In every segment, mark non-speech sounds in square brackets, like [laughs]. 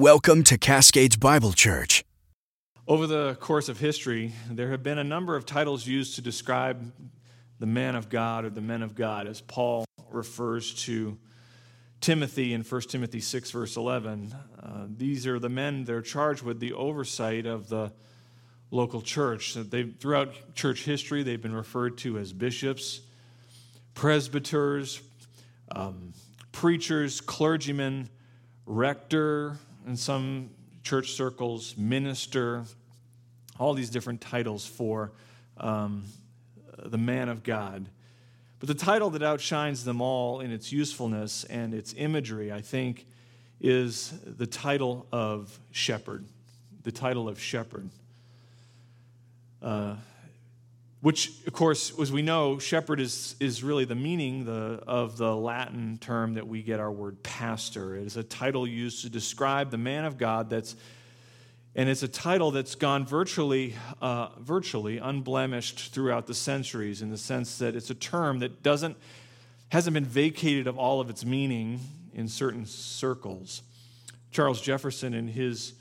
Welcome to Cascades Bible Church. Over the course of history, there have been a number of titles used to describe the man of God or the men of God, as Paul refers to Timothy in 1 Timothy 6, verse 11. Uh, these are the men that are charged with the oversight of the local church. They, throughout church history, they've been referred to as bishops, presbyters, um, preachers, clergymen, rector, in some church circles, minister, all these different titles for um, the man of God. But the title that outshines them all in its usefulness and its imagery, I think, is the title of shepherd. The title of shepherd. Uh, which, of course, as we know, shepherd is, is really the meaning the, of the Latin term that we get our word pastor. It is a title used to describe the man of God that's, and it's a title that's gone virtually, uh, virtually unblemished throughout the centuries in the sense that it's a term that doesn't, hasn't been vacated of all of its meaning in certain circles. Charles Jefferson, in his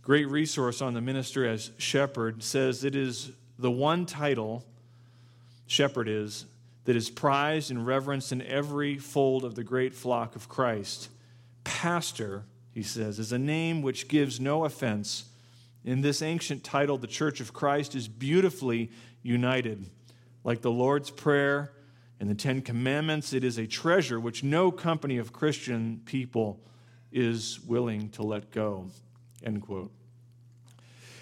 great resource on the minister as shepherd, says it is the one title, shepherd is, that is prized and reverenced in every fold of the great flock of Christ. Pastor, he says, is a name which gives no offense. In this ancient title, the Church of Christ is beautifully united. Like the Lord's Prayer and the Ten Commandments, it is a treasure which no company of Christian people is willing to let go. End quote.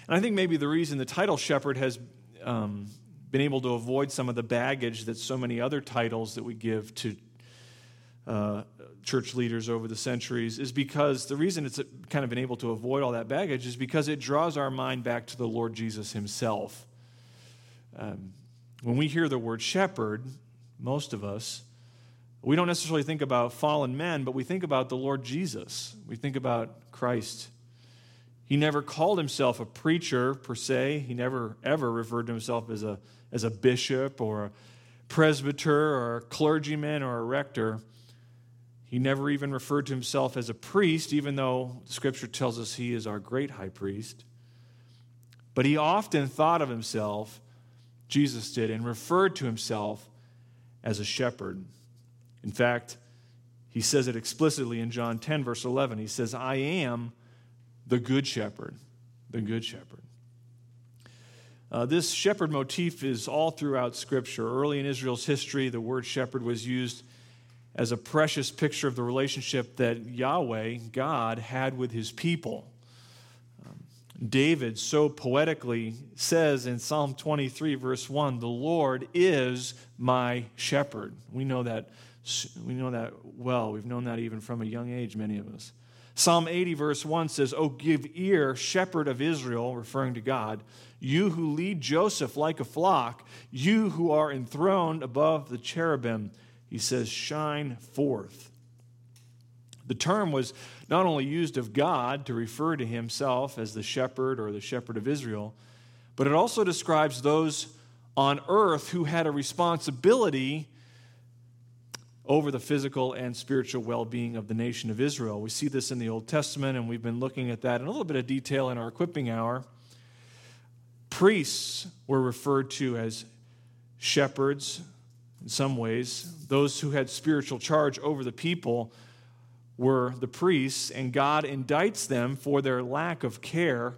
And I think maybe the reason the title shepherd has um, been able to avoid some of the baggage that so many other titles that we give to uh, church leaders over the centuries is because the reason it's kind of been able to avoid all that baggage is because it draws our mind back to the Lord Jesus himself. Um, when we hear the word shepherd, most of us, we don't necessarily think about fallen men, but we think about the Lord Jesus. We think about Christ he never called himself a preacher per se. He never ever referred to himself as a, as a bishop or a presbyter or a clergyman or a rector. He never even referred to himself as a priest, even though the scripture tells us he is our great high priest. But he often thought of himself, Jesus did, and referred to himself as a shepherd. In fact, he says it explicitly in John 10, verse 11. He says, I am the Good Shepherd. The Good Shepherd. Uh, this shepherd motif is all throughout Scripture. Early in Israel's history, the word shepherd was used as a precious picture of the relationship that Yahweh, God, had with his people. Um, David so poetically says in Psalm 23, verse 1, The Lord is my shepherd. We know that, we know that well. We've known that even from a young age, many of us. Psalm 80, verse 1 says, Oh, give ear, shepherd of Israel, referring to God, you who lead Joseph like a flock, you who are enthroned above the cherubim. He says, Shine forth. The term was not only used of God to refer to himself as the shepherd or the shepherd of Israel, but it also describes those on earth who had a responsibility over the physical and spiritual well being of the nation of Israel. We see this in the Old Testament, and we've been looking at that in a little bit of detail in our equipping hour. Priests were referred to as shepherds in some ways. Those who had spiritual charge over the people were the priests, and God indicts them for their lack of care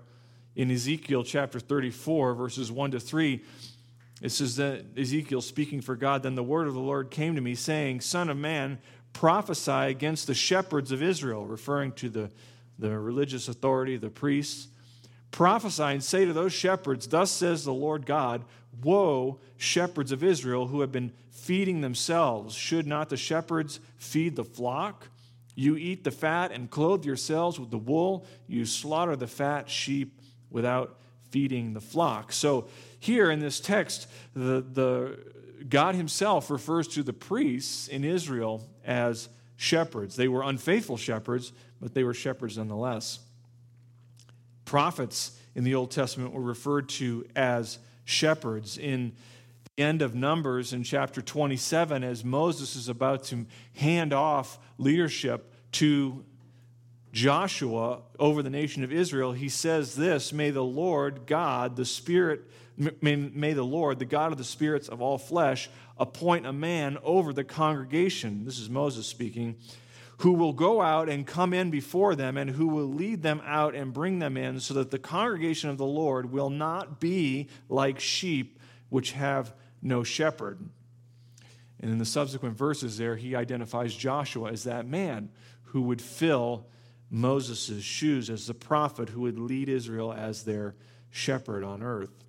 in Ezekiel chapter 34, verses 1 to 3. It says that Ezekiel speaking for God, then the word of the Lord came to me, saying, Son of man, prophesy against the shepherds of Israel, referring to the, the religious authority, the priests. Prophesy and say to those shepherds, Thus says the Lord God, Woe, shepherds of Israel who have been feeding themselves. Should not the shepherds feed the flock? You eat the fat and clothe yourselves with the wool. You slaughter the fat sheep without feeding the flock. So here in this text, the, the, God Himself refers to the priests in Israel as shepherds. They were unfaithful shepherds, but they were shepherds nonetheless. Prophets in the Old Testament were referred to as shepherds. In the end of Numbers in chapter 27, as Moses is about to hand off leadership to Joshua over the nation of Israel, he says this May the Lord God, the Spirit, may, may the Lord, the God of the spirits of all flesh, appoint a man over the congregation. This is Moses speaking who will go out and come in before them, and who will lead them out and bring them in, so that the congregation of the Lord will not be like sheep which have no shepherd. And in the subsequent verses, there, he identifies Joshua as that man who would fill Moses' shoes as the prophet who would lead Israel as their shepherd on earth.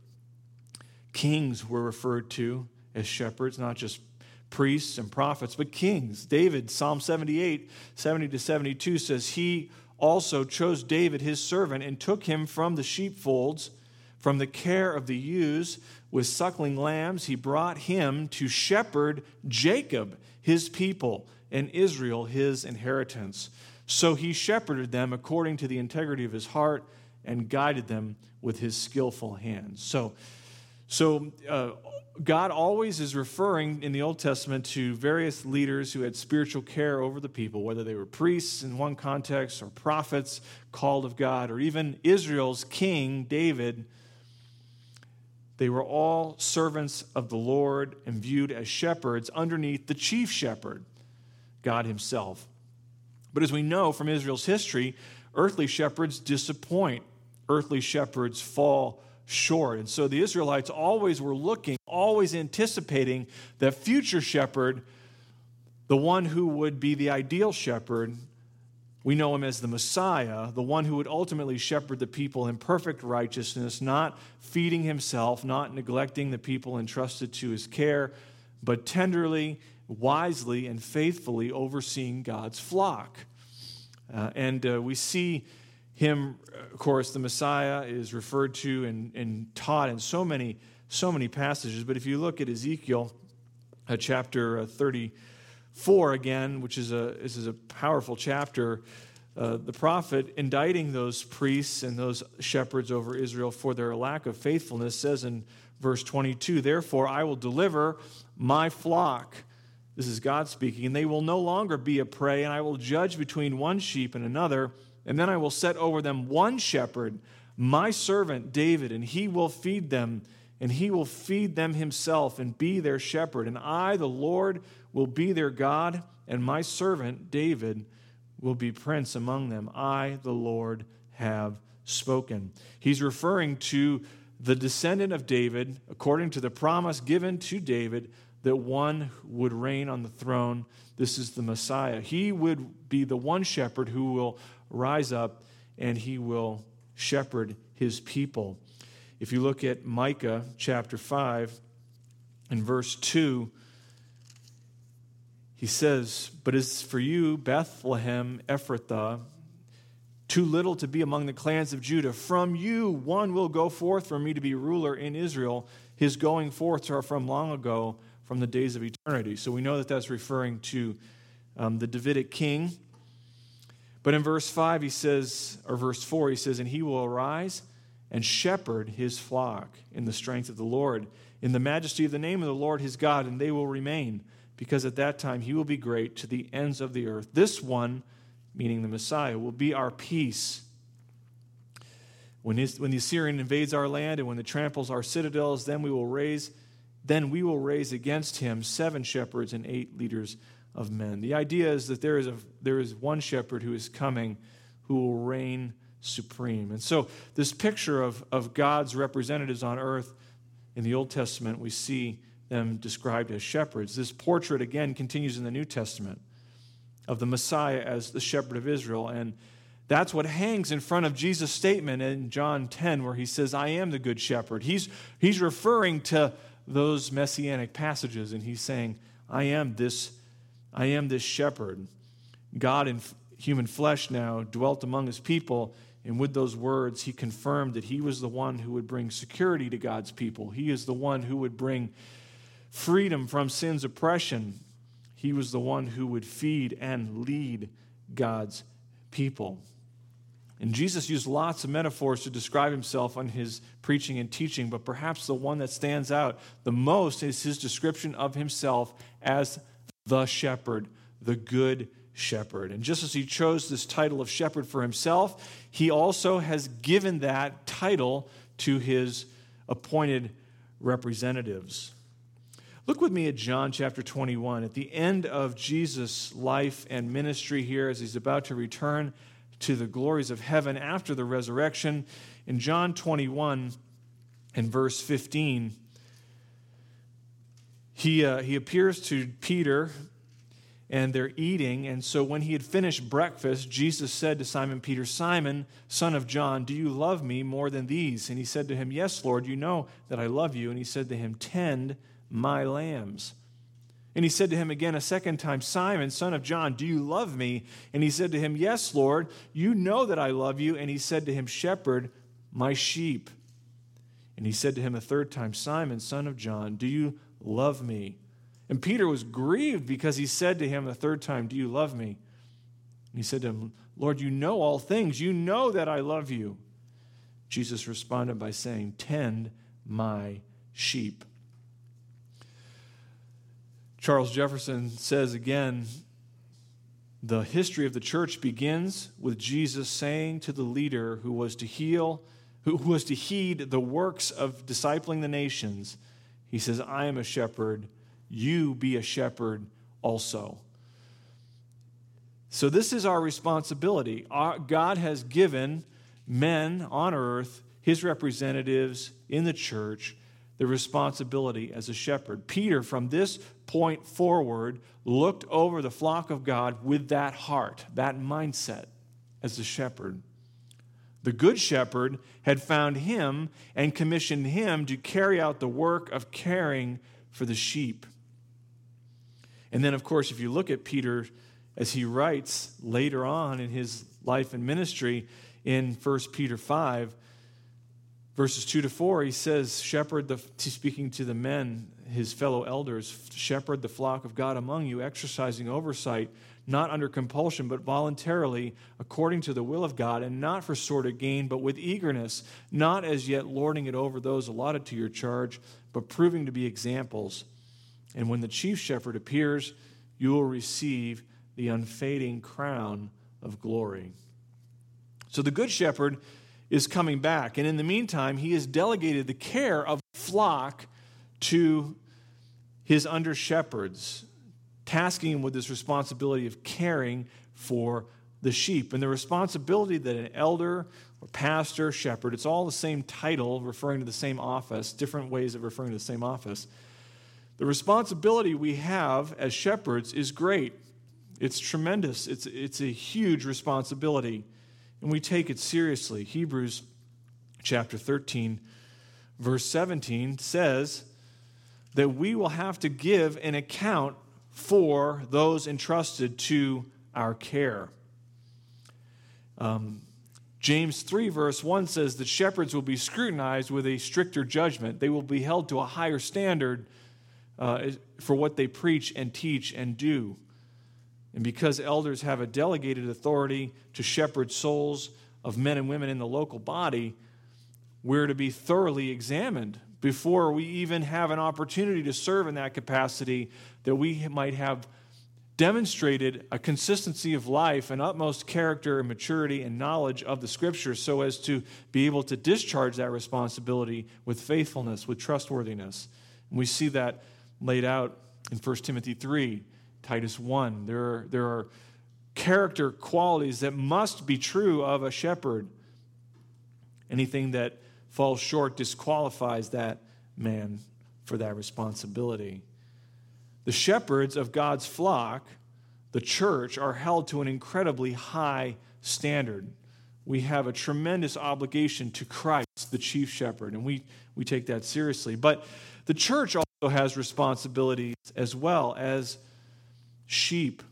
Kings were referred to as shepherds, not just priests and prophets, but kings. David, Psalm 78, 70 to 72 says, He also chose David, his servant, and took him from the sheepfolds, from the care of the ewes with suckling lambs. He brought him to shepherd Jacob, his people, and Israel, his inheritance. So he shepherded them according to the integrity of his heart and guided them with his skillful hands. So, so uh, God always is referring in the Old Testament to various leaders who had spiritual care over the people, whether they were priests in one context or prophets called of God, or even Israel's king, David. They were all servants of the Lord and viewed as shepherds underneath the chief shepherd, God Himself. But as we know from Israel's history, earthly shepherds disappoint, earthly shepherds fall short. And so the Israelites always were looking, always anticipating that future shepherd, the one who would be the ideal shepherd, we know him as the Messiah, the one who would ultimately shepherd the people in perfect righteousness, not feeding himself, not neglecting the people entrusted to his care, but tenderly, wisely, and faithfully overseeing God's flock. Uh, and uh, we see him, of course, the Messiah is referred to and, and taught in so many, so many passages. But if you look at Ezekiel uh, chapter uh, 34 again, which is a, this is a powerful chapter, uh, the prophet indicting those priests and those shepherds over Israel for their lack of faithfulness says in verse 22 Therefore, I will deliver my flock. This is God speaking, and they will no longer be a prey, and I will judge between one sheep and another and then I will set over them one shepherd, my servant David, and he will feed them, and he will feed them himself and be their shepherd. And I, the Lord, will be their God, and my servant David will be prince among them. I, the Lord, have spoken. He's referring to the descendant of David, according to the promise given to David, that one would reign on the throne. This is the Messiah. He would be the one shepherd who will rise up and he will shepherd his people. If you look at Micah chapter 5 and verse 2, he says, But as for you, Bethlehem Ephrathah, too little to be among the clans of Judah, from you one will go forth for me to be ruler in Israel. His going forths are from long ago, from the days of eternity. So we know that that's referring to um, the Davidic king but in verse 5, he says, or verse 4, he says, And he will arise and shepherd his flock in the strength of the Lord, in the majesty of the name of the Lord his God, and they will remain, because at that time he will be great to the ends of the earth. This one, meaning the Messiah, will be our peace. When, his, when the Assyrian invades our land and when the tramples our citadels, then we will raise, then we will raise against him seven shepherds and eight leaders of men. The idea is that there is, a, there is one shepherd who is coming who will reign supreme. And so, this picture of, of God's representatives on earth in the Old Testament, we see them described as shepherds. This portrait, again, continues in the New Testament of the Messiah as the shepherd of Israel. And that's what hangs in front of Jesus' statement in John 10, where he says, I am the good shepherd. He's, he's referring to those messianic passages, and he's saying, I am this I am this shepherd. God in human flesh now dwelt among his people, and with those words, he confirmed that he was the one who would bring security to God's people. He is the one who would bring freedom from sin's oppression. He was the one who would feed and lead God's people. And Jesus used lots of metaphors to describe himself on his preaching and teaching, but perhaps the one that stands out the most is his description of himself as the shepherd, the good shepherd. And just as he chose this title of shepherd for himself, he also has given that title to his appointed representatives. Look with me at John chapter 21. At the end of Jesus' life and ministry here, as he's about to return to the glories of heaven after the resurrection, in John 21 and verse 15, he, uh, he appears to Peter and they're eating. And so when he had finished breakfast, Jesus said to Simon Peter, Simon, son of John, do you love me more than these? And he said to him, Yes, Lord, you know that I love you. And he said to him, Tend my lambs. And he said to him again a second time, Simon, son of John, do you love me? And he said to him, Yes, Lord, you know that I love you. And he said to him, Shepherd my sheep. And he said to him a third time, Simon, son of John, do you love me? And Peter was grieved because he said to him the third time, Do you love me? And he said to him, Lord, you know all things. You know that I love you. Jesus responded by saying, Tend my sheep. Charles Jefferson says again the history of the church begins with Jesus saying to the leader who was to heal, who was to heed the works of discipling the nations, he says, I am a shepherd, you be a shepherd also. So, this is our responsibility. Our, God has given men on earth, his representatives in the church, the responsibility as a shepherd. Peter, from this point forward, looked over the flock of God with that heart, that mindset as a shepherd. The good shepherd had found him and commissioned him to carry out the work of caring for the sheep. And then, of course, if you look at Peter as he writes later on in his life and ministry in 1 Peter 5, verses 2 to 4, he says, Shepherd, the, speaking to the men, his fellow elders, shepherd the flock of God among you, exercising oversight, not under compulsion, but voluntarily, according to the will of God, and not for sordid gain, but with eagerness, not as yet lording it over those allotted to your charge, but proving to be examples. And when the chief shepherd appears, you will receive the unfading crown of glory. So the good shepherd is coming back. And in the meantime, he has delegated the care of the flock to his under shepherds, tasking him with this responsibility of caring for the sheep. And the responsibility that an elder or pastor, shepherd, it's all the same title referring to the same office, different ways of referring to the same office. The responsibility we have as shepherds is great. It's tremendous. It's, it's a huge responsibility and we take it seriously. Hebrews chapter 13, verse 17 says that we will have to give an account for those entrusted to our care. Um, James 3, verse 1 says that shepherds will be scrutinized with a stricter judgment. They will be held to a higher standard uh, for what they preach and teach and do. And because elders have a delegated authority to shepherd souls of men and women in the local body, we're to be thoroughly examined before we even have an opportunity to serve in that capacity, that we might have demonstrated a consistency of life and utmost character and maturity and knowledge of the scriptures so as to be able to discharge that responsibility with faithfulness, with trustworthiness. And we see that laid out in 1 Timothy 3 Titus 1. There are, there are character qualities that must be true of a shepherd. Anything that falls short disqualifies that man for that responsibility. The shepherds of God's flock, the church, are held to an incredibly high standard. We have a tremendous obligation to Christ, the chief shepherd, and we, we take that seriously. But the church also has responsibilities as well as sheep.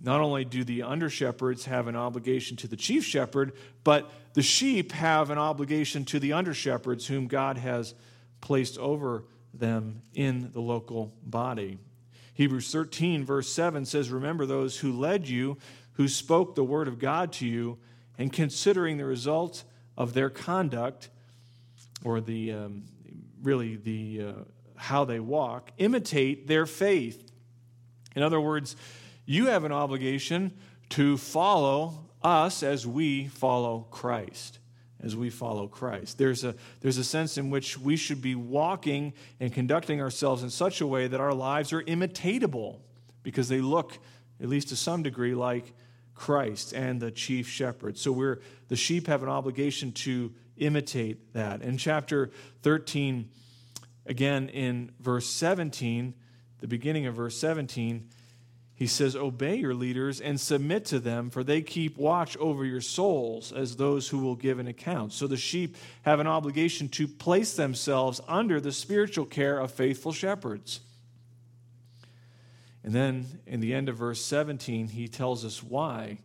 Not only do the under shepherds have an obligation to the chief shepherd, but the sheep have an obligation to the under shepherds whom God has placed over them in the local body. Hebrews 13, verse 7 says, Remember those who led you, who spoke the word of God to you, and considering the result of their conduct, or the um, really the uh, how they walk, imitate their faith in other words, you have an obligation to follow us as we follow Christ. As we follow Christ. There's a, there's a sense in which we should be walking and conducting ourselves in such a way that our lives are imitatable because they look, at least to some degree, like Christ and the chief shepherd. So we're the sheep have an obligation to imitate that. In chapter 13, again in verse 17, the beginning of verse 17, he says, Obey your leaders and submit to them, for they keep watch over your souls as those who will give an account. So the sheep have an obligation to place themselves under the spiritual care of faithful shepherds. And then in the end of verse 17, he tells us why.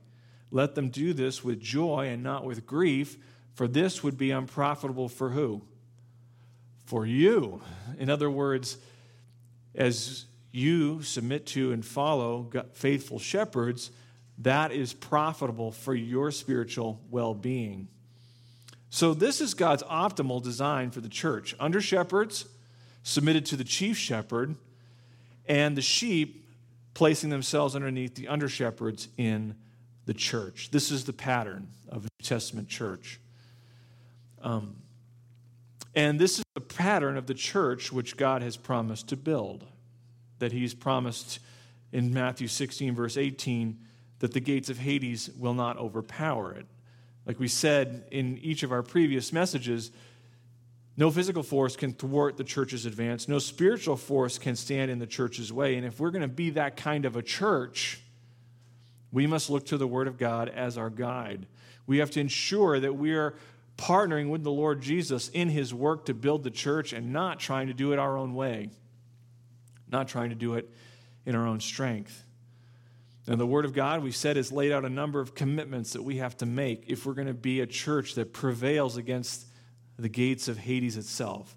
Let them do this with joy and not with grief, for this would be unprofitable for who? For you. In other words, as you submit to and follow faithful shepherds, that is profitable for your spiritual well being. So, this is God's optimal design for the church. Under shepherds, submitted to the chief shepherd, and the sheep placing themselves underneath the under shepherds in the church. This is the pattern of a New Testament church. Um, and this is the pattern of the church which God has promised to build. That He's promised in Matthew 16, verse 18, that the gates of Hades will not overpower it. Like we said in each of our previous messages, no physical force can thwart the church's advance. No spiritual force can stand in the church's way. And if we're going to be that kind of a church, we must look to the Word of God as our guide. We have to ensure that we are partnering with the Lord Jesus in His work to build the church and not trying to do it our own way, not trying to do it in our own strength. And the Word of God, we've said, has laid out a number of commitments that we have to make if we're going to be a church that prevails against the gates of Hades itself.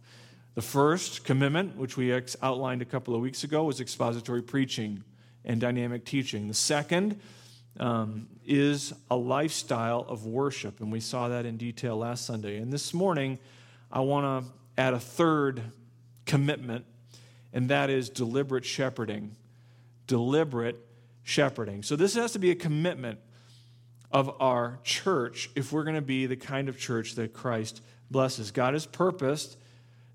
The first commitment, which we outlined a couple of weeks ago, was expository preaching and dynamic teaching. The second um, is a lifestyle of worship, and we saw that in detail last Sunday. And this morning, I want to add a third commitment, and that is deliberate shepherding. Deliberate shepherding. So, this has to be a commitment of our church if we're going to be the kind of church that Christ blesses. God has purposed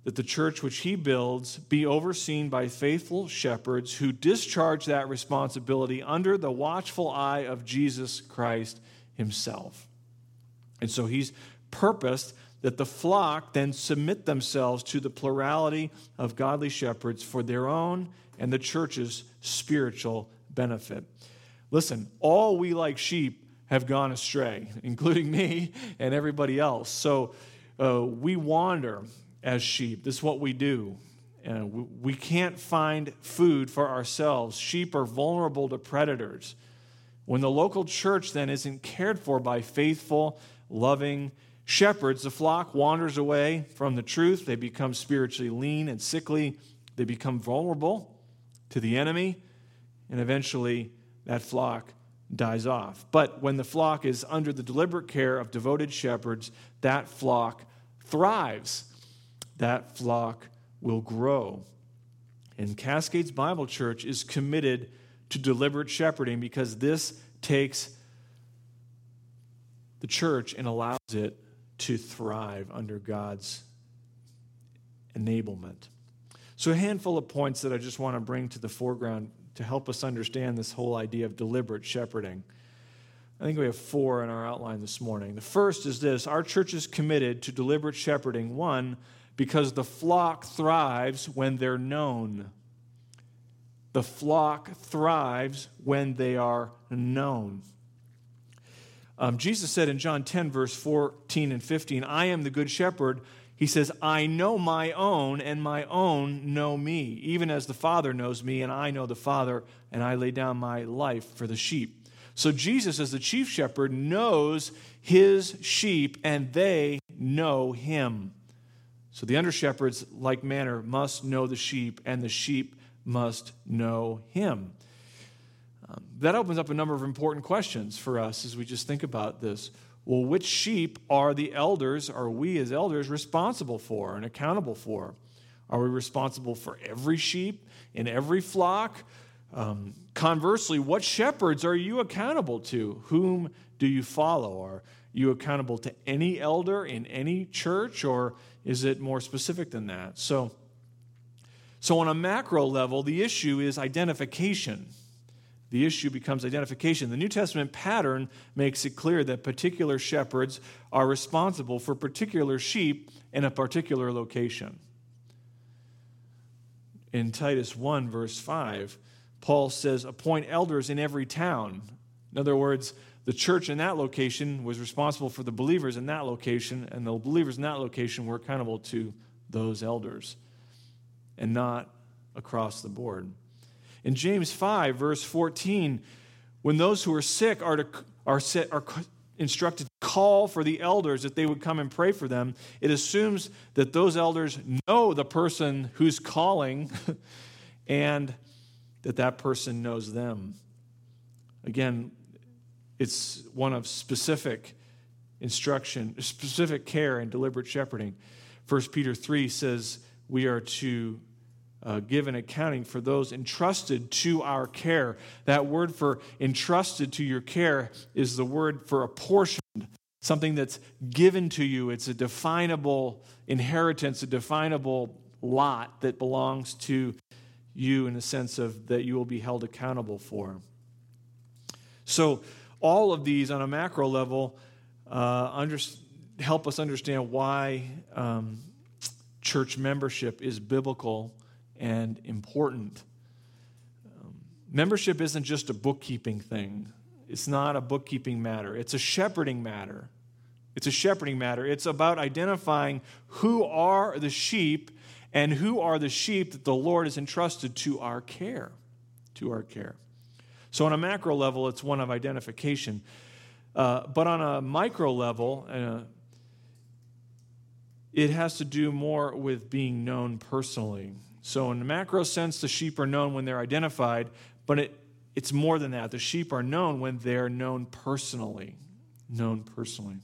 that the church which he builds be overseen by faithful shepherds who discharge that responsibility under the watchful eye of Jesus Christ himself. And so he's purposed that the flock then submit themselves to the plurality of godly shepherds for their own and the church's spiritual benefit. Listen, all we like sheep have gone astray, [laughs] including me and everybody else. So uh, we wander as sheep. This is what we do. Uh, we, we can't find food for ourselves. Sheep are vulnerable to predators. When the local church then isn't cared for by faithful, loving shepherds, the flock wanders away from the truth. They become spiritually lean and sickly. They become vulnerable to the enemy. And eventually, that flock dies off. But when the flock is under the deliberate care of devoted shepherds, that flock thrives, that flock will grow. And Cascades Bible Church is committed to deliberate shepherding because this takes the church and allows it to thrive under God's enablement. So, a handful of points that I just want to bring to the foreground to help us understand this whole idea of deliberate shepherding. I think we have four in our outline this morning. The first is this our church is committed to deliberate shepherding. One, because the flock thrives when they're known. The flock thrives when they are known. Um, Jesus said in John 10, verse 14 and 15, I am the good shepherd. He says, I know my own, and my own know me, even as the Father knows me, and I know the Father, and I lay down my life for the sheep. So Jesus, as the chief shepherd, knows his sheep and they know him. So the under shepherds, like manner, must know the sheep and the sheep must know him. Um, that opens up a number of important questions for us as we just think about this. Well, which sheep are the elders, are we as elders responsible for and accountable for? Are we responsible for every sheep in every flock? Um, conversely, what shepherds are you accountable to? Whom do you follow? Are you accountable to any elder in any church, or is it more specific than that? So, so on a macro level, the issue is identification. The issue becomes identification. The New Testament pattern makes it clear that particular shepherds are responsible for particular sheep in a particular location. In Titus 1, verse 5, Paul says, appoint elders in every town. In other words, the church in that location was responsible for the believers in that location, and the believers in that location were accountable to those elders and not across the board. In James 5, verse 14, when those who are sick are, to, are, set, are instructed to call for the elders that they would come and pray for them, it assumes that those elders know the person who's calling [laughs] and that that person knows them. Again, it's one of specific instruction, specific care and deliberate shepherding. 1 Peter 3 says we are to uh, give an accounting for those entrusted to our care. That word for entrusted to your care is the word for apportioned, something that's given to you. It's a definable inheritance, a definable lot that belongs to you in the sense of that you will be held accountable for. So, all of these on a macro level uh, under, help us understand why um, church membership is biblical and important. Um, membership isn't just a bookkeeping thing, it's not a bookkeeping matter, it's a shepherding matter. It's a shepherding matter. It's about identifying who are the sheep and who are the sheep that the Lord has entrusted to our care. To our care. So, on a macro level, it's one of identification. Uh, but on a micro level, uh, it has to do more with being known personally. So, in the macro sense, the sheep are known when they're identified, but it, it's more than that. The sheep are known when they're known personally. Known personally.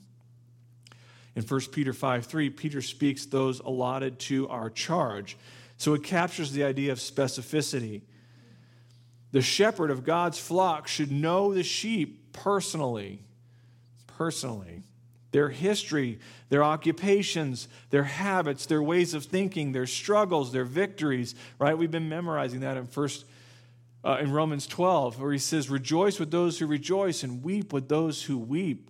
In 1 Peter 5 3, Peter speaks those allotted to our charge. So it captures the idea of specificity. The shepherd of God's flock should know the sheep personally. Personally their history, their occupations, their habits, their ways of thinking, their struggles, their victories, right? We've been memorizing that in first uh, in Romans 12 where he says rejoice with those who rejoice and weep with those who weep.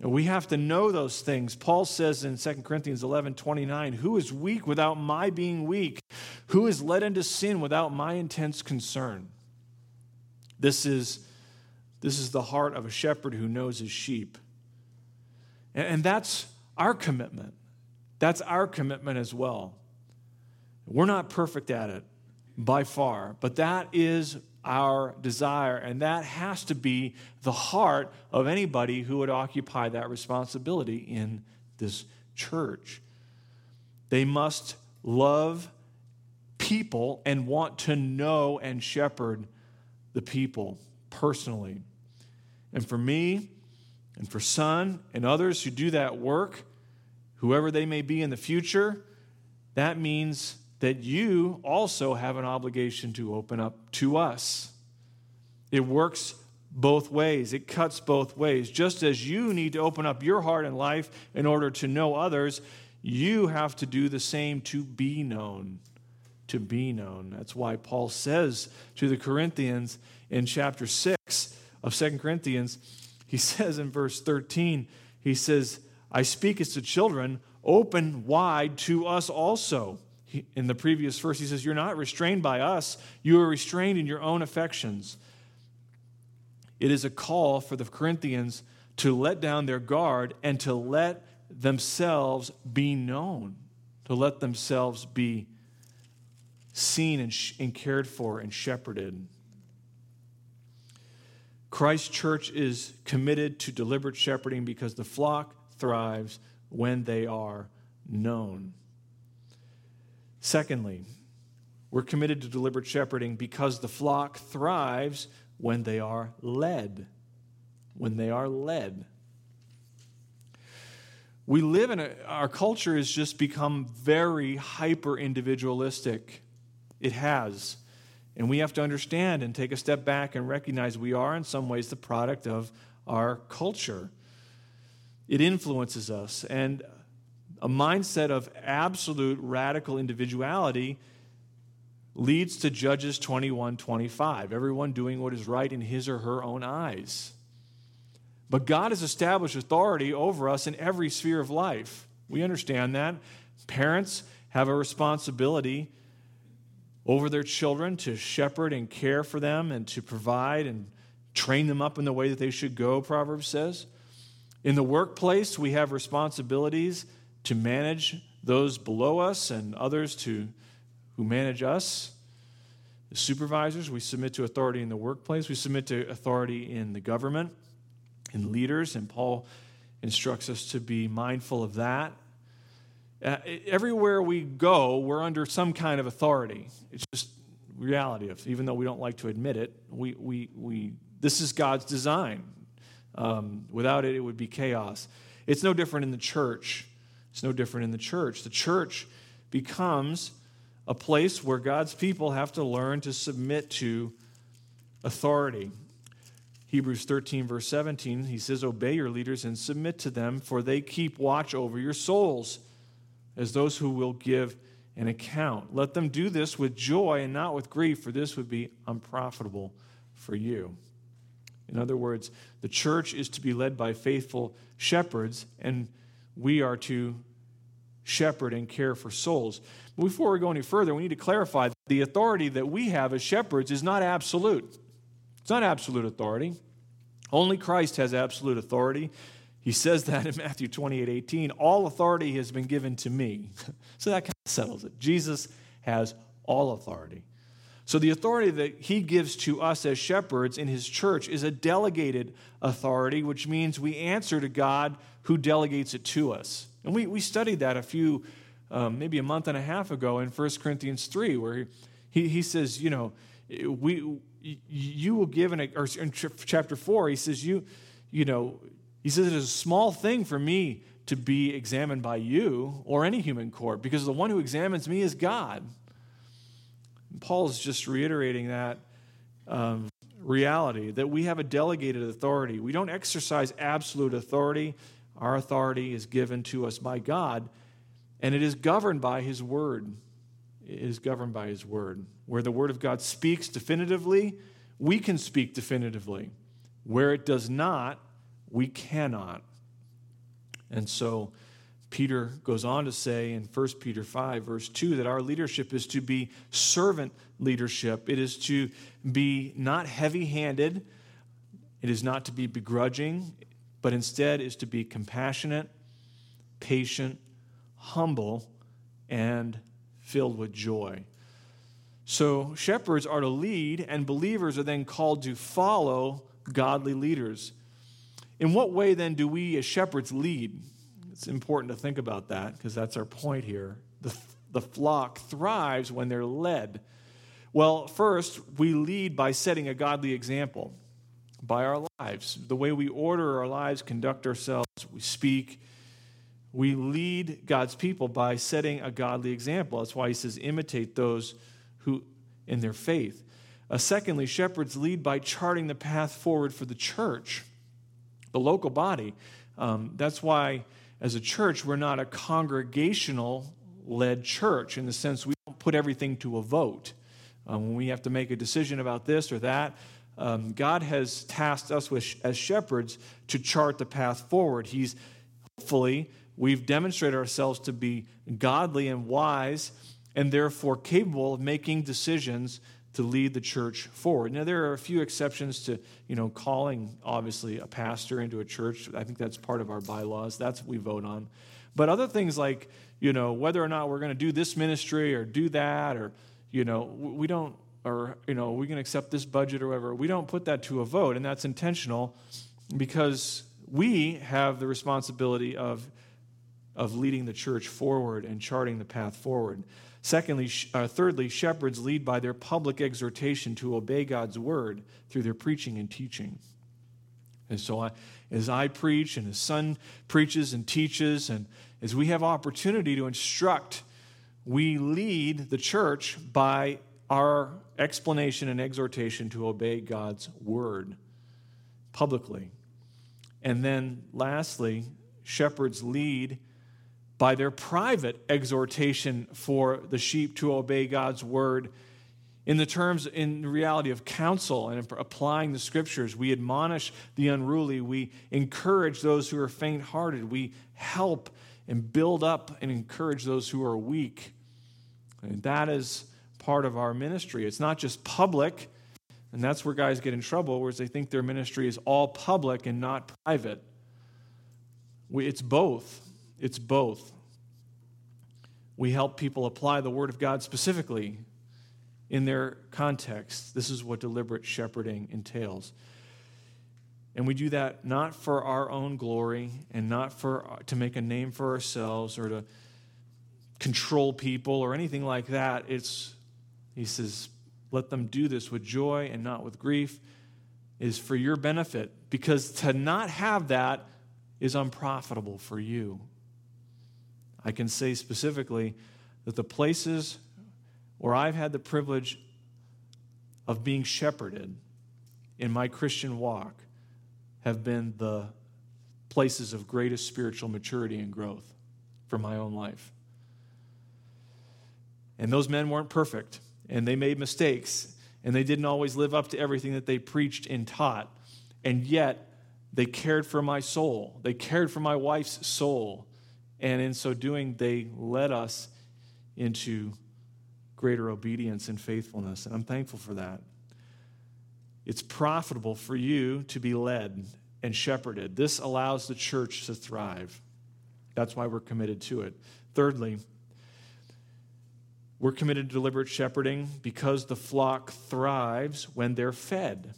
And we have to know those things. Paul says in 2 Corinthians 11 29, Who is weak without my being weak? Who is led into sin without my intense concern? This is, this is the heart of a shepherd who knows his sheep. And that's our commitment. That's our commitment as well. We're not perfect at it by far, but that is our desire, and that has to be the heart of anybody who would occupy that responsibility in this church. They must love people and want to know and shepherd the people personally. And for me, and for Son and others who do that work, whoever they may be in the future, that means that you also have an obligation to open up to us. It works both ways, it cuts both ways. Just as you need to open up your heart and life in order to know others, you have to do the same to be known. To be known. That's why Paul says to the Corinthians in chapter 6 of Second Corinthians, he says in verse 13, he says, I speak as to children, open wide to us also. In the previous verse, he says, You're not restrained by us, you are restrained in your own affections. It is a call for the Corinthians to let down their guard and to let themselves be known, to let themselves be seen and, sh- and cared for and shepherded. Christ Church is committed to deliberate shepherding because the flock thrives when they are known. Secondly, we're committed to deliberate shepherding because the flock thrives when they are led. When they are led. We live in a, our culture has just become very hyper individualistic. It has. And we have to understand and take a step back and recognize we are, in some ways, the product of our culture. It influences us. And a mindset of absolute radical individuality leads to Judges 21 25. Everyone doing what is right in his or her own eyes. But God has established authority over us in every sphere of life. We understand that. Parents have a responsibility over their children to shepherd and care for them and to provide and train them up in the way that they should go, Proverbs says. In the workplace, we have responsibilities to manage those below us and others to, who manage us. The supervisors, we submit to authority in the workplace, we submit to authority in the government, in leaders, and Paul instructs us to be mindful of that uh, everywhere we go, we're under some kind of authority. It's just reality even though we don't like to admit it, we, we, we, this is God's design. Um, without it, it would be chaos. It's no different in the church. It's no different in the church. The church becomes a place where God's people have to learn to submit to authority. Hebrews 13, verse 17, he says, Obey your leaders and submit to them, for they keep watch over your souls as those who will give an account. Let them do this with joy and not with grief, for this would be unprofitable for you. In other words, the church is to be led by faithful shepherds, and we are to shepherd and care for souls. But before we go any further, we need to clarify that the authority that we have as shepherds is not absolute. It's not absolute authority. Only Christ has absolute authority. He says that in Matthew 28 18. All authority has been given to me. [laughs] so that kind of settles it. Jesus has all authority. So the authority that he gives to us as shepherds in his church is a delegated authority, which means we answer to God who delegates it to us. And we, we studied that a few, um, maybe a month and a half ago in 1 Corinthians 3, where he, he says, you know, we, you will give, an, or in chapter 4, he says, you, you know, he says, It is a small thing for me to be examined by you or any human court because the one who examines me is God. Paul is just reiterating that um, reality that we have a delegated authority. We don't exercise absolute authority. Our authority is given to us by God, and it is governed by His Word. It is governed by His Word. Where the Word of God speaks definitively, we can speak definitively. Where it does not, we cannot. And so Peter goes on to say in 1 Peter 5, verse 2, that our leadership is to be servant leadership. It is to be not heavy handed, it is not to be begrudging, but instead is to be compassionate, patient, humble, and filled with joy. So, shepherds are to lead, and believers are then called to follow godly leaders. In what way then do we as shepherds lead? It's important to think about that because that's our point here. The, the flock thrives when they're led. Well, first, we lead by setting a godly example by our lives. The way we order our lives, conduct ourselves, we speak. We lead God's people by setting a godly example. That's why he says, imitate those who in their faith. Uh, secondly, shepherds lead by charting the path forward for the church the local body. Um, that's why, as a church, we're not a congregational led church in the sense we don't put everything to a vote. Um, when we have to make a decision about this or that, um, God has tasked us with, as shepherds to chart the path forward. He's hopefully, we've demonstrated ourselves to be godly and wise and therefore capable of making decisions to lead the church forward. Now, there are a few exceptions to, you know, calling, obviously, a pastor into a church. I think that's part of our bylaws. That's what we vote on. But other things like, you know, whether or not we're going to do this ministry or do that, or, you know, we don't, or, you know, we can accept this budget or whatever. We don't put that to a vote, and that's intentional because we have the responsibility of, of leading the church forward and charting the path forward. Secondly, uh, thirdly, shepherds lead by their public exhortation to obey God's word through their preaching and teaching. And so, I, as I preach and as son preaches and teaches, and as we have opportunity to instruct, we lead the church by our explanation and exhortation to obey God's word publicly. And then lastly, shepherds lead by their private exhortation for the sheep to obey God's word in the terms, in reality of counsel and applying the scriptures, we admonish the unruly. We encourage those who are faint hearted. We help and build up and encourage those who are weak. And that is part of our ministry. It's not just public, and that's where guys get in trouble, whereas they think their ministry is all public and not private. We, it's both. It's both. We help people apply the Word of God specifically in their context. This is what deliberate shepherding entails. And we do that not for our own glory and not for to make a name for ourselves or to control people or anything like that. It's he says, let them do this with joy and not with grief is for your benefit because to not have that is unprofitable for you. I can say specifically that the places where I've had the privilege of being shepherded in my Christian walk have been the places of greatest spiritual maturity and growth for my own life. And those men weren't perfect, and they made mistakes, and they didn't always live up to everything that they preached and taught. And yet, they cared for my soul. They cared for my wife's soul. And in so doing, they led us into greater obedience and faithfulness. And I'm thankful for that. It's profitable for you to be led and shepherded. This allows the church to thrive. That's why we're committed to it. Thirdly, we're committed to deliberate shepherding because the flock thrives when they're fed.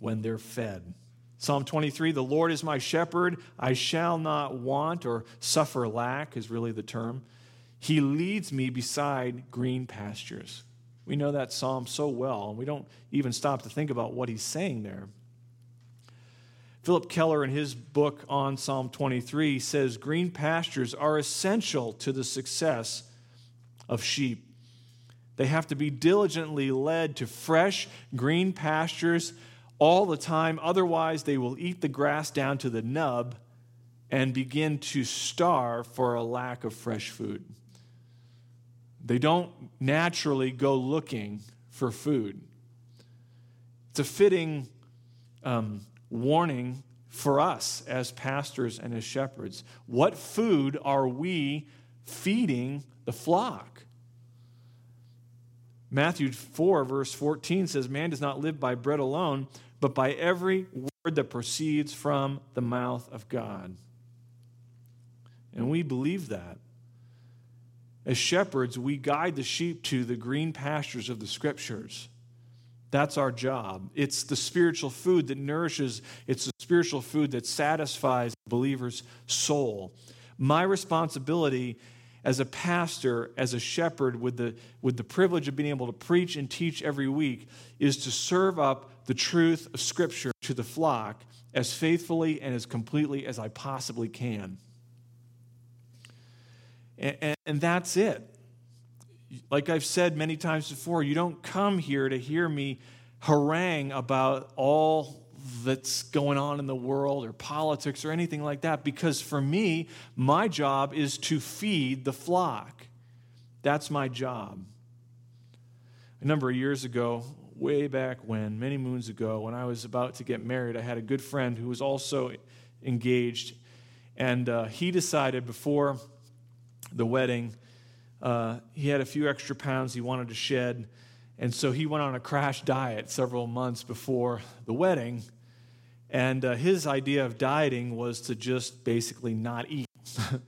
When they're fed. Psalm 23 The Lord is my shepherd, I shall not want or suffer lack, is really the term. He leads me beside green pastures. We know that psalm so well, and we don't even stop to think about what he's saying there. Philip Keller, in his book on Psalm 23, says green pastures are essential to the success of sheep. They have to be diligently led to fresh green pastures all the time, otherwise, they will eat the grass down to the nub and begin to starve for a lack of fresh food. They don't naturally go looking for food. It's a fitting um, warning for us as pastors and as shepherds. What food are we feeding the flock? Matthew 4, verse 14 says, Man does not live by bread alone, but by every word that proceeds from the mouth of God. And we believe that. As shepherds, we guide the sheep to the green pastures of the scriptures. That's our job. It's the spiritual food that nourishes, it's the spiritual food that satisfies the believer's soul. My responsibility as a pastor, as a shepherd, with the, with the privilege of being able to preach and teach every week, is to serve up the truth of Scripture to the flock as faithfully and as completely as I possibly can. And, and, and that's it. Like I've said many times before, you don't come here to hear me harangue about all that's going on in the world or politics or anything like that because for me, my job is to feed the flock. That's my job. A number of years ago, way back when, many moons ago, when I was about to get married, I had a good friend who was also engaged. And uh, he decided before the wedding, uh, he had a few extra pounds he wanted to shed. And so he went on a crash diet several months before the wedding. And uh, his idea of dieting was to just basically not eat.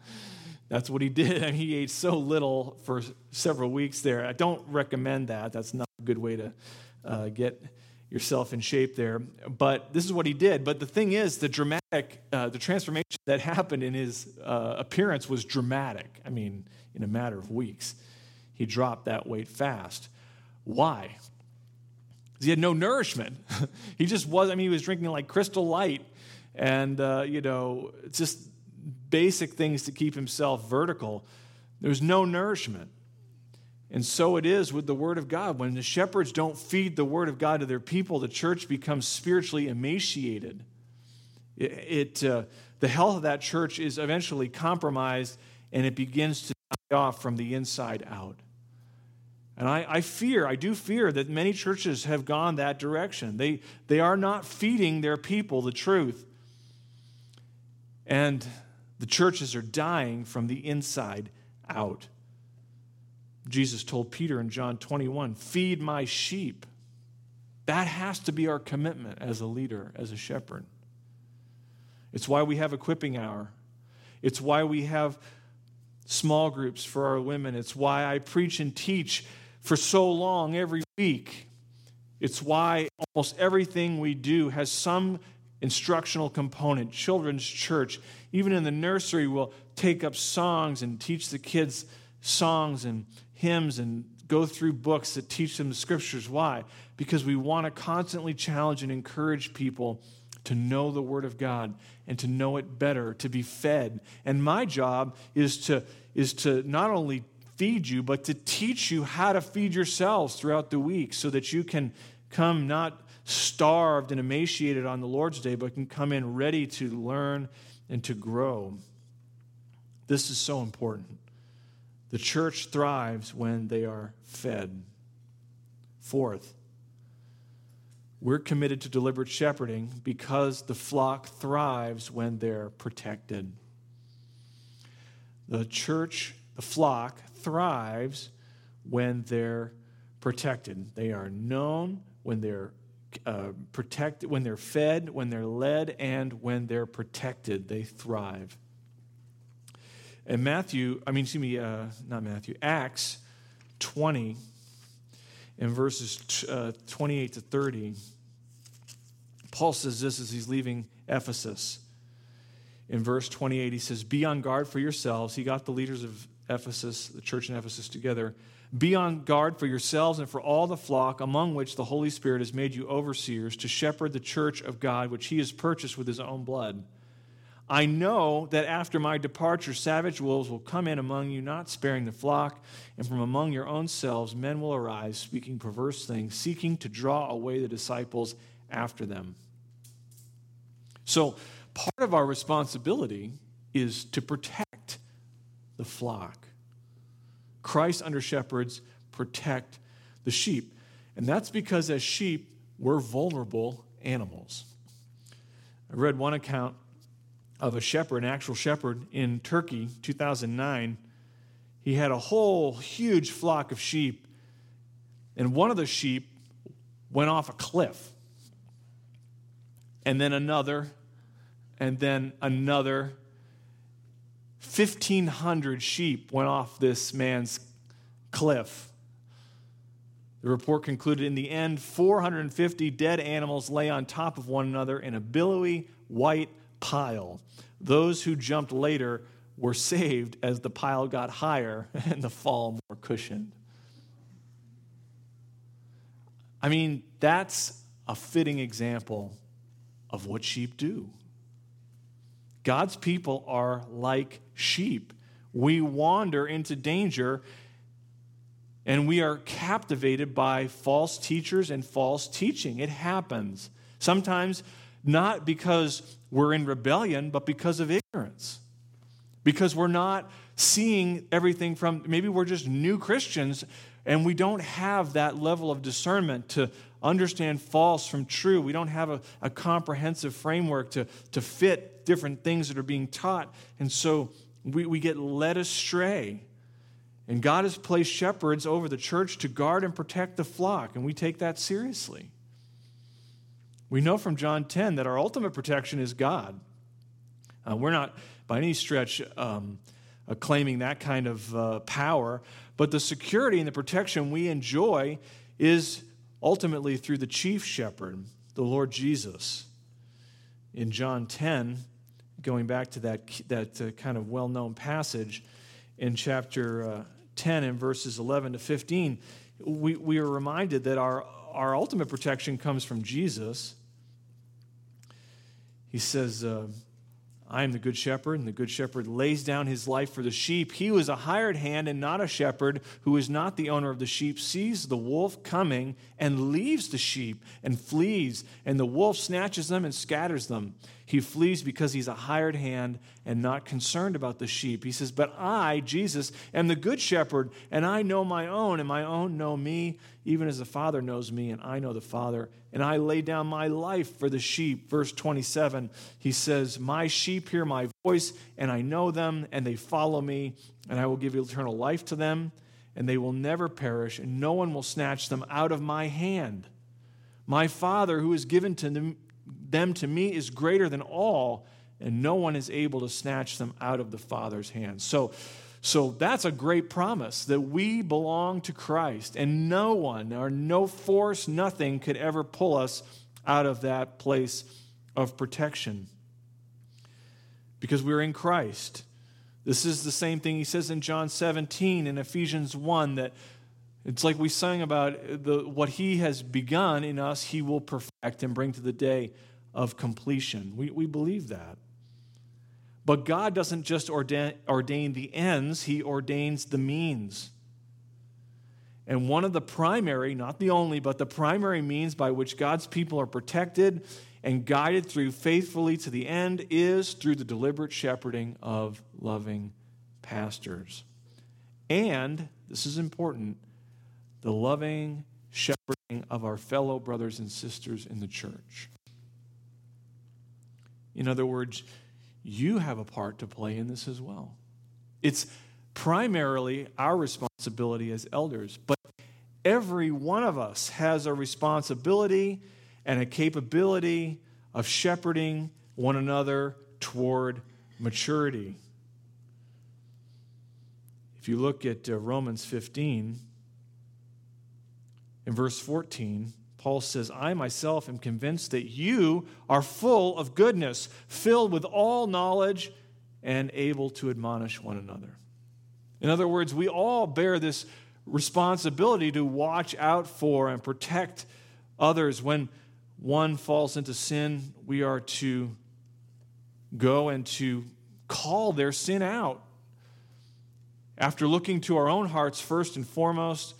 [laughs] That's what he did. And [laughs] he ate so little for several weeks there. I don't recommend that. That's not a good way to uh, get yourself in shape there. But this is what he did. But the thing is, the dramatic, uh, the transformation that happened in his uh, appearance was dramatic. I mean, in a matter of weeks, he dropped that weight fast. Why? He had no nourishment. [laughs] he just was, I mean, he was drinking like crystal light and, uh, you know, just basic things to keep himself vertical. There was no nourishment. And so it is with the Word of God. When the shepherds don't feed the Word of God to their people, the church becomes spiritually emaciated. It, it uh, the health of that church is eventually compromised and it begins to die off from the inside out. And I, I, fear, I do fear that many churches have gone that direction. They, they are not feeding their people the truth. And the churches are dying from the inside out. Jesus told Peter in John 21 Feed my sheep. That has to be our commitment as a leader, as a shepherd. It's why we have equipping hour. It's why we have small groups for our women. It's why I preach and teach for so long every week. It's why almost everything we do has some instructional component. Children's church, even in the nursery, will take up songs and teach the kids songs and hymns and go through books that teach them the scriptures. Why? Because we want to constantly challenge and encourage people to know the Word of God and to know it better, to be fed. And my job is to, is to not only feed you, but to teach you how to feed yourselves throughout the week so that you can come not starved and emaciated on the Lord's day, but can come in ready to learn and to grow. This is so important. The church thrives when they are fed. Fourth, we're committed to deliberate shepherding because the flock thrives when they're protected. The church, the flock, thrives when they're protected. They are known when they're uh, protected, when they're fed, when they're led, and when they're protected. They thrive. And Matthew, I mean, excuse me, uh, not Matthew, Acts 20 in verses t- uh, 28 to 30, Paul says this as he's leaving Ephesus. In verse 28, he says, Be on guard for yourselves. He got the leaders of Ephesus, the church in Ephesus, together. Be on guard for yourselves and for all the flock among which the Holy Spirit has made you overseers to shepherd the church of God, which he has purchased with his own blood. I know that after my departure, savage wolves will come in among you, not sparing the flock, and from among your own selves men will arise, speaking perverse things, seeking to draw away the disciples after them. So, part of our responsibility is to protect the flock. Christ under shepherds protect the sheep. And that's because as sheep, we're vulnerable animals. I read one account of a shepherd, an actual shepherd in Turkey, 2009. He had a whole huge flock of sheep, and one of the sheep went off a cliff. And then another, and then another. 1,500 sheep went off this man's cliff. The report concluded in the end, 450 dead animals lay on top of one another in a billowy white pile. Those who jumped later were saved as the pile got higher [laughs] and the fall more cushioned. I mean, that's a fitting example of what sheep do. God's people are like sheep. We wander into danger and we are captivated by false teachers and false teaching. It happens. Sometimes not because we're in rebellion, but because of ignorance. Because we're not seeing everything from, maybe we're just new Christians and we don't have that level of discernment to understand false from true. We don't have a, a comprehensive framework to, to fit different things that are being taught. And so we, we get led astray. And God has placed shepherds over the church to guard and protect the flock, and we take that seriously. We know from John 10 that our ultimate protection is God. Uh, we're not by any stretch um, uh, claiming that kind of uh, power, but the security and the protection we enjoy is ultimately through the chief shepherd, the Lord Jesus. In John 10, going back to that, that uh, kind of well known passage in chapter uh, 10 and verses 11 to 15, we, we are reminded that our, our ultimate protection comes from Jesus he says, uh, I am the good shepherd, and the good shepherd lays down his life for the sheep. He was a hired hand and not a shepherd, who is not the owner of the sheep, sees the wolf coming and leaves the sheep and flees, and the wolf snatches them and scatters them. He flees because he's a hired hand and not concerned about the sheep. He says, But I, Jesus, am the good shepherd, and I know my own, and my own know me, even as the Father knows me, and I know the Father, and I lay down my life for the sheep. Verse 27, he says, My sheep hear my voice, and I know them, and they follow me, and I will give eternal life to them, and they will never perish, and no one will snatch them out of my hand. My Father, who is given to them, them to me is greater than all, and no one is able to snatch them out of the Father's hands. So, so that's a great promise that we belong to Christ, and no one or no force, nothing could ever pull us out of that place of protection because we're in Christ. This is the same thing he says in John 17 and Ephesians 1 that it's like we sang about the, what he has begun in us, he will perfect and bring to the day of completion. We, we believe that. But God doesn't just ordain, ordain the ends, He ordains the means. And one of the primary, not the only, but the primary means by which God's people are protected and guided through faithfully to the end is through the deliberate shepherding of loving pastors. And, this is important, the loving shepherding of our fellow brothers and sisters in the church. In other words, you have a part to play in this as well. It's primarily our responsibility as elders, but every one of us has a responsibility and a capability of shepherding one another toward maturity. If you look at uh, Romans 15, in verse 14, Paul says, I myself am convinced that you are full of goodness, filled with all knowledge, and able to admonish one another. In other words, we all bear this responsibility to watch out for and protect others. When one falls into sin, we are to go and to call their sin out. After looking to our own hearts first and foremost,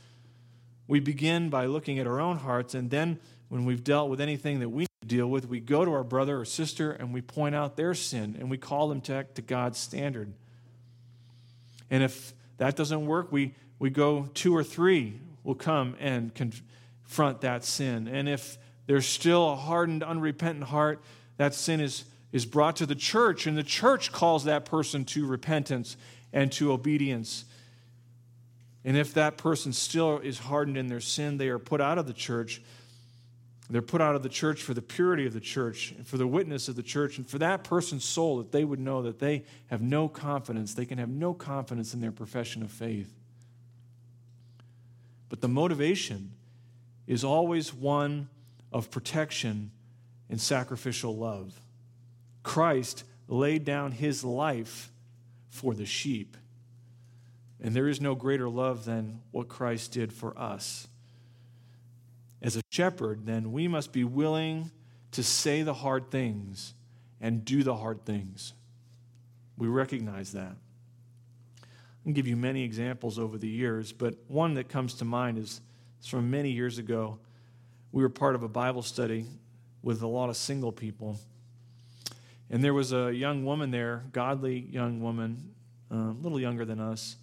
we begin by looking at our own hearts, and then when we've dealt with anything that we need to deal with, we go to our brother or sister and we point out their sin and we call them to, to God's standard. And if that doesn't work, we, we go two or three will come and confront that sin. And if there's still a hardened, unrepentant heart, that sin is, is brought to the church, and the church calls that person to repentance and to obedience and if that person still is hardened in their sin, they are put out of the church. They're put out of the church for the purity of the church, and for the witness of the church, and for that person's soul, that they would know that they have no confidence. They can have no confidence in their profession of faith. But the motivation is always one of protection and sacrificial love. Christ laid down his life for the sheep. And there is no greater love than what Christ did for us. As a shepherd, then, we must be willing to say the hard things and do the hard things. We recognize that. I can give you many examples over the years, but one that comes to mind is, from many years ago. We were part of a Bible study with a lot of single people. And there was a young woman there, godly young woman, uh, a little younger than us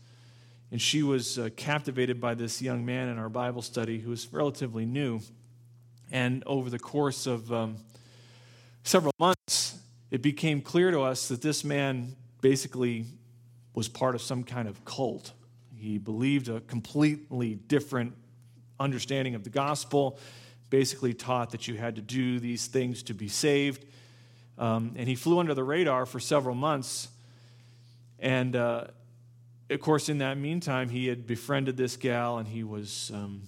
and she was uh, captivated by this young man in our Bible study who was relatively new. And over the course of um, several months, it became clear to us that this man basically was part of some kind of cult. He believed a completely different understanding of the gospel, basically taught that you had to do these things to be saved. Um, and he flew under the radar for several months. And uh, of course, in that meantime, he had befriended this gal, and he was um,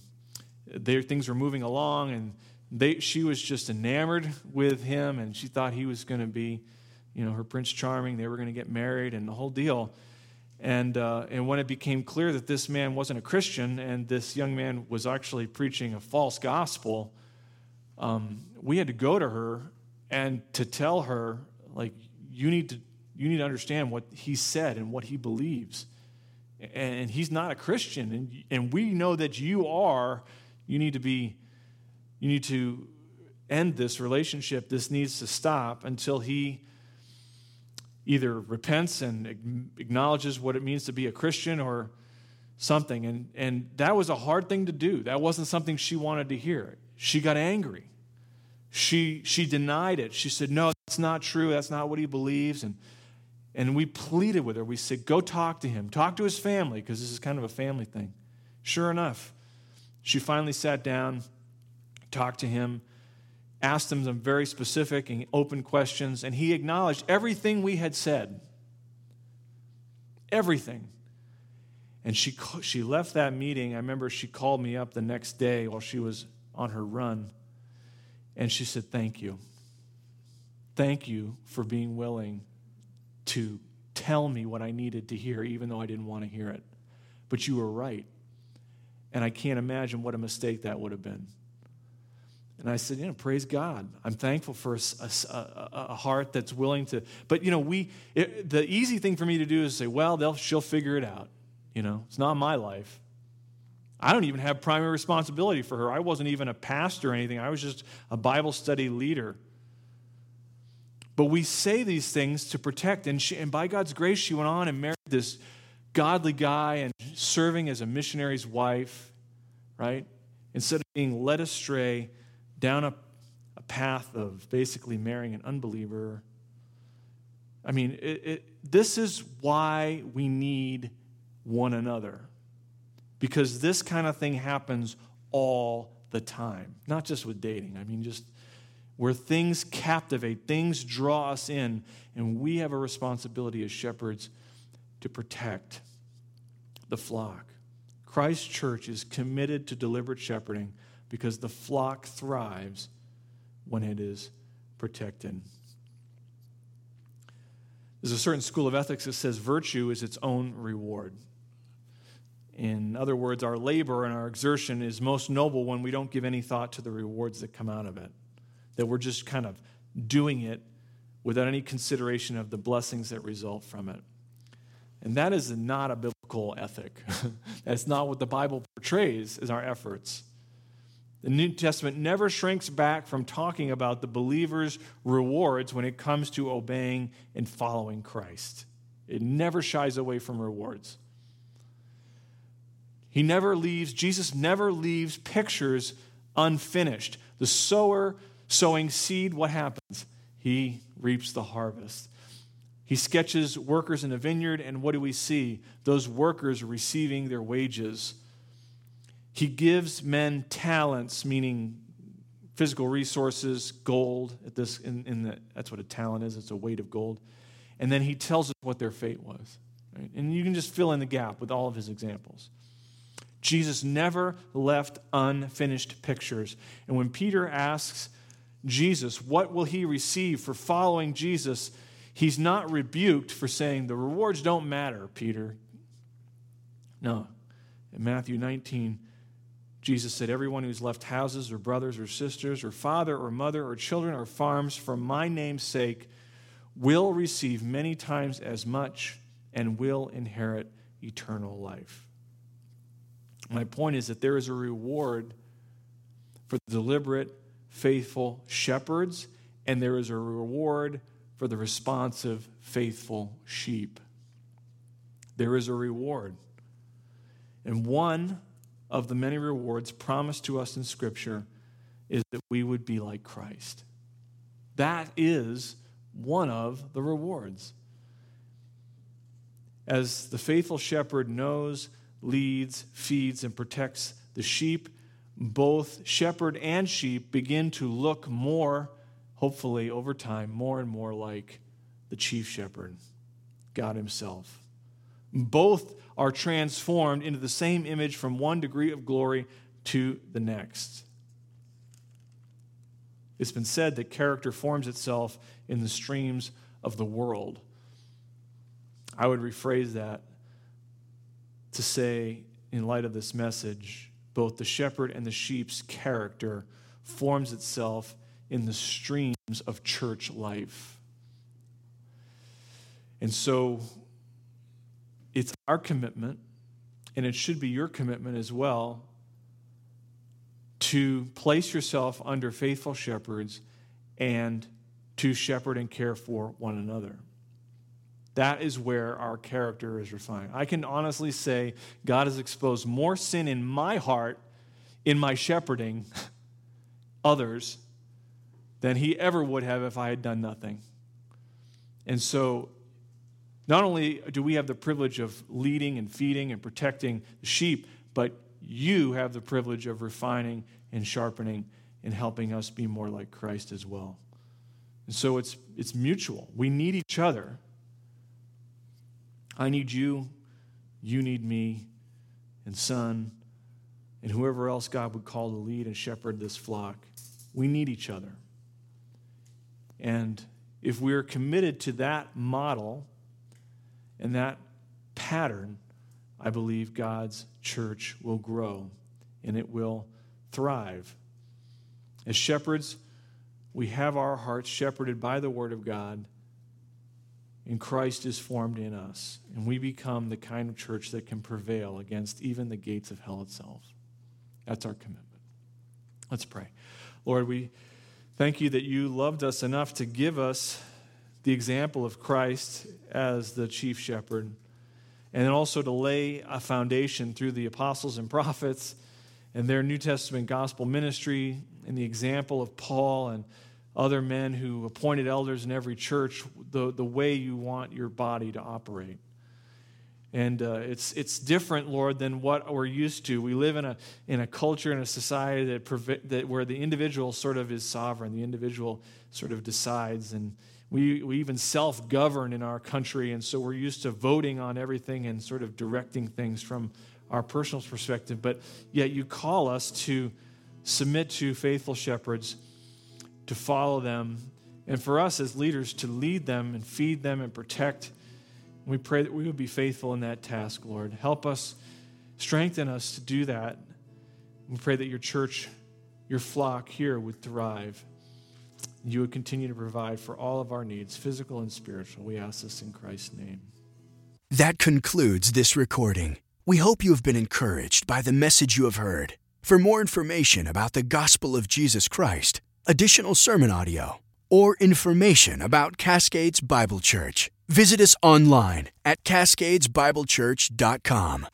there. Things were moving along, and they, she was just enamored with him, and she thought he was going to be, you know, her Prince Charming. They were going to get married, and the whole deal. And uh, and when it became clear that this man wasn't a Christian, and this young man was actually preaching a false gospel, um, we had to go to her and to tell her, like, you need to you need to understand what he said and what he believes. And he's not a Christian. And, and we know that you are. You need to be, you need to end this relationship. This needs to stop until he either repents and acknowledges what it means to be a Christian or something. And, and that was a hard thing to do. That wasn't something she wanted to hear. She got angry. She, she denied it. She said, No, that's not true. That's not what he believes. And, and we pleaded with her. We said, Go talk to him. Talk to his family, because this is kind of a family thing. Sure enough, she finally sat down, talked to him, asked him some very specific and open questions, and he acknowledged everything we had said. Everything. And she, she left that meeting. I remember she called me up the next day while she was on her run. And she said, Thank you. Thank you for being willing to tell me what I needed to hear, even though I didn't want to hear it. But you were right. And I can't imagine what a mistake that would have been. And I said, you know, praise God. I'm thankful for a, a, a heart that's willing to. But, you know, we, it, the easy thing for me to do is say, well, they'll, she'll figure it out. You know, it's not my life. I don't even have primary responsibility for her. I wasn't even a pastor or anything, I was just a Bible study leader. But we say these things to protect. And, she, and by God's grace, she went on and married this godly guy and serving as a missionary's wife, right? Instead of being led astray down a, a path of basically marrying an unbeliever. I mean, it, it, this is why we need one another. Because this kind of thing happens all the time, not just with dating. I mean, just where things captivate, things draw us in, and we have a responsibility as shepherds to protect the flock. Christ Church is committed to deliberate shepherding because the flock thrives when it is protected. There's a certain school of ethics that says virtue is its own reward. In other words, our labor and our exertion is most noble when we don't give any thought to the rewards that come out of it, that we're just kind of doing it without any consideration of the blessings that result from it. And that is not a biblical ethic. [laughs] That's not what the Bible portrays as our efforts. The New Testament never shrinks back from talking about the believer's rewards when it comes to obeying and following Christ. It never shies away from rewards. He never leaves, Jesus never leaves pictures unfinished. The sower sowing seed, what happens? He reaps the harvest. He sketches workers in a vineyard, and what do we see? Those workers receiving their wages he gives men talents, meaning physical resources, gold. At this, in, in the, that's what a talent is. It's a weight of gold. And then he tells us what their fate was. Right? And you can just fill in the gap with all of his examples. Jesus never left unfinished pictures. And when Peter asks Jesus, what will he receive for following Jesus? He's not rebuked for saying, the rewards don't matter, Peter. No. In Matthew 19, Jesus said, Everyone who's left houses or brothers or sisters or father or mother or children or farms for my name's sake will receive many times as much and will inherit eternal life. My point is that there is a reward for the deliberate, faithful shepherds, and there is a reward for the responsive, faithful sheep. There is a reward. And one of the many rewards promised to us in Scripture is that we would be like Christ. That is one of the rewards. As the faithful shepherd knows, leads, feeds, and protects the sheep, both shepherd and sheep begin to look more, hopefully over time, more and more like the chief shepherd, God Himself. Both are transformed into the same image from one degree of glory to the next. It's been said that character forms itself in the streams of the world. I would rephrase that to say, in light of this message, both the shepherd and the sheep's character forms itself in the streams of church life. And so it's our commitment, and it should be your commitment as well, to place yourself under faithful shepherds and to shepherd and care for one another. That is where our character is refined. I can honestly say God has exposed more sin in my heart in my shepherding [laughs] others than he ever would have if I had done nothing. And so, not only do we have the privilege of leading and feeding and protecting the sheep, but you have the privilege of refining and sharpening and helping us be more like Christ as well. And so it's, it's mutual. We need each other. I need you, you need me, and son, and whoever else God would call to lead and shepherd this flock. We need each other. And if we're committed to that model and that pattern, I believe God's church will grow and it will thrive. As shepherds, we have our hearts shepherded by the Word of God, and Christ is formed in us, and we become the kind of church that can prevail against even the gates of hell itself. That's our commitment. Let's pray. Lord, we thank you that you loved us enough to give us the example of Christ as the chief shepherd, and then also to lay a foundation through the apostles and prophets and their New Testament gospel ministry and the example of Paul and other men who appointed elders in every church, the, the way you want your body to operate. And uh, it's, it's different, Lord, than what we're used to. We live in a, in a culture and a society that, that where the individual sort of is sovereign, the individual sort of decides. And we, we even self govern in our country. And so we're used to voting on everything and sort of directing things from our personal perspective. But yet you call us to submit to faithful shepherds, to follow them, and for us as leaders to lead them and feed them and protect we pray that we would be faithful in that task, Lord. Help us, strengthen us to do that. We pray that your church, your flock here would thrive. You would continue to provide for all of our needs, physical and spiritual. We ask this in Christ's name. That concludes this recording. We hope you have been encouraged by the message you have heard. For more information about the gospel of Jesus Christ, additional sermon audio, or information about Cascades Bible Church, visit us online at cascadesbiblechurch.com.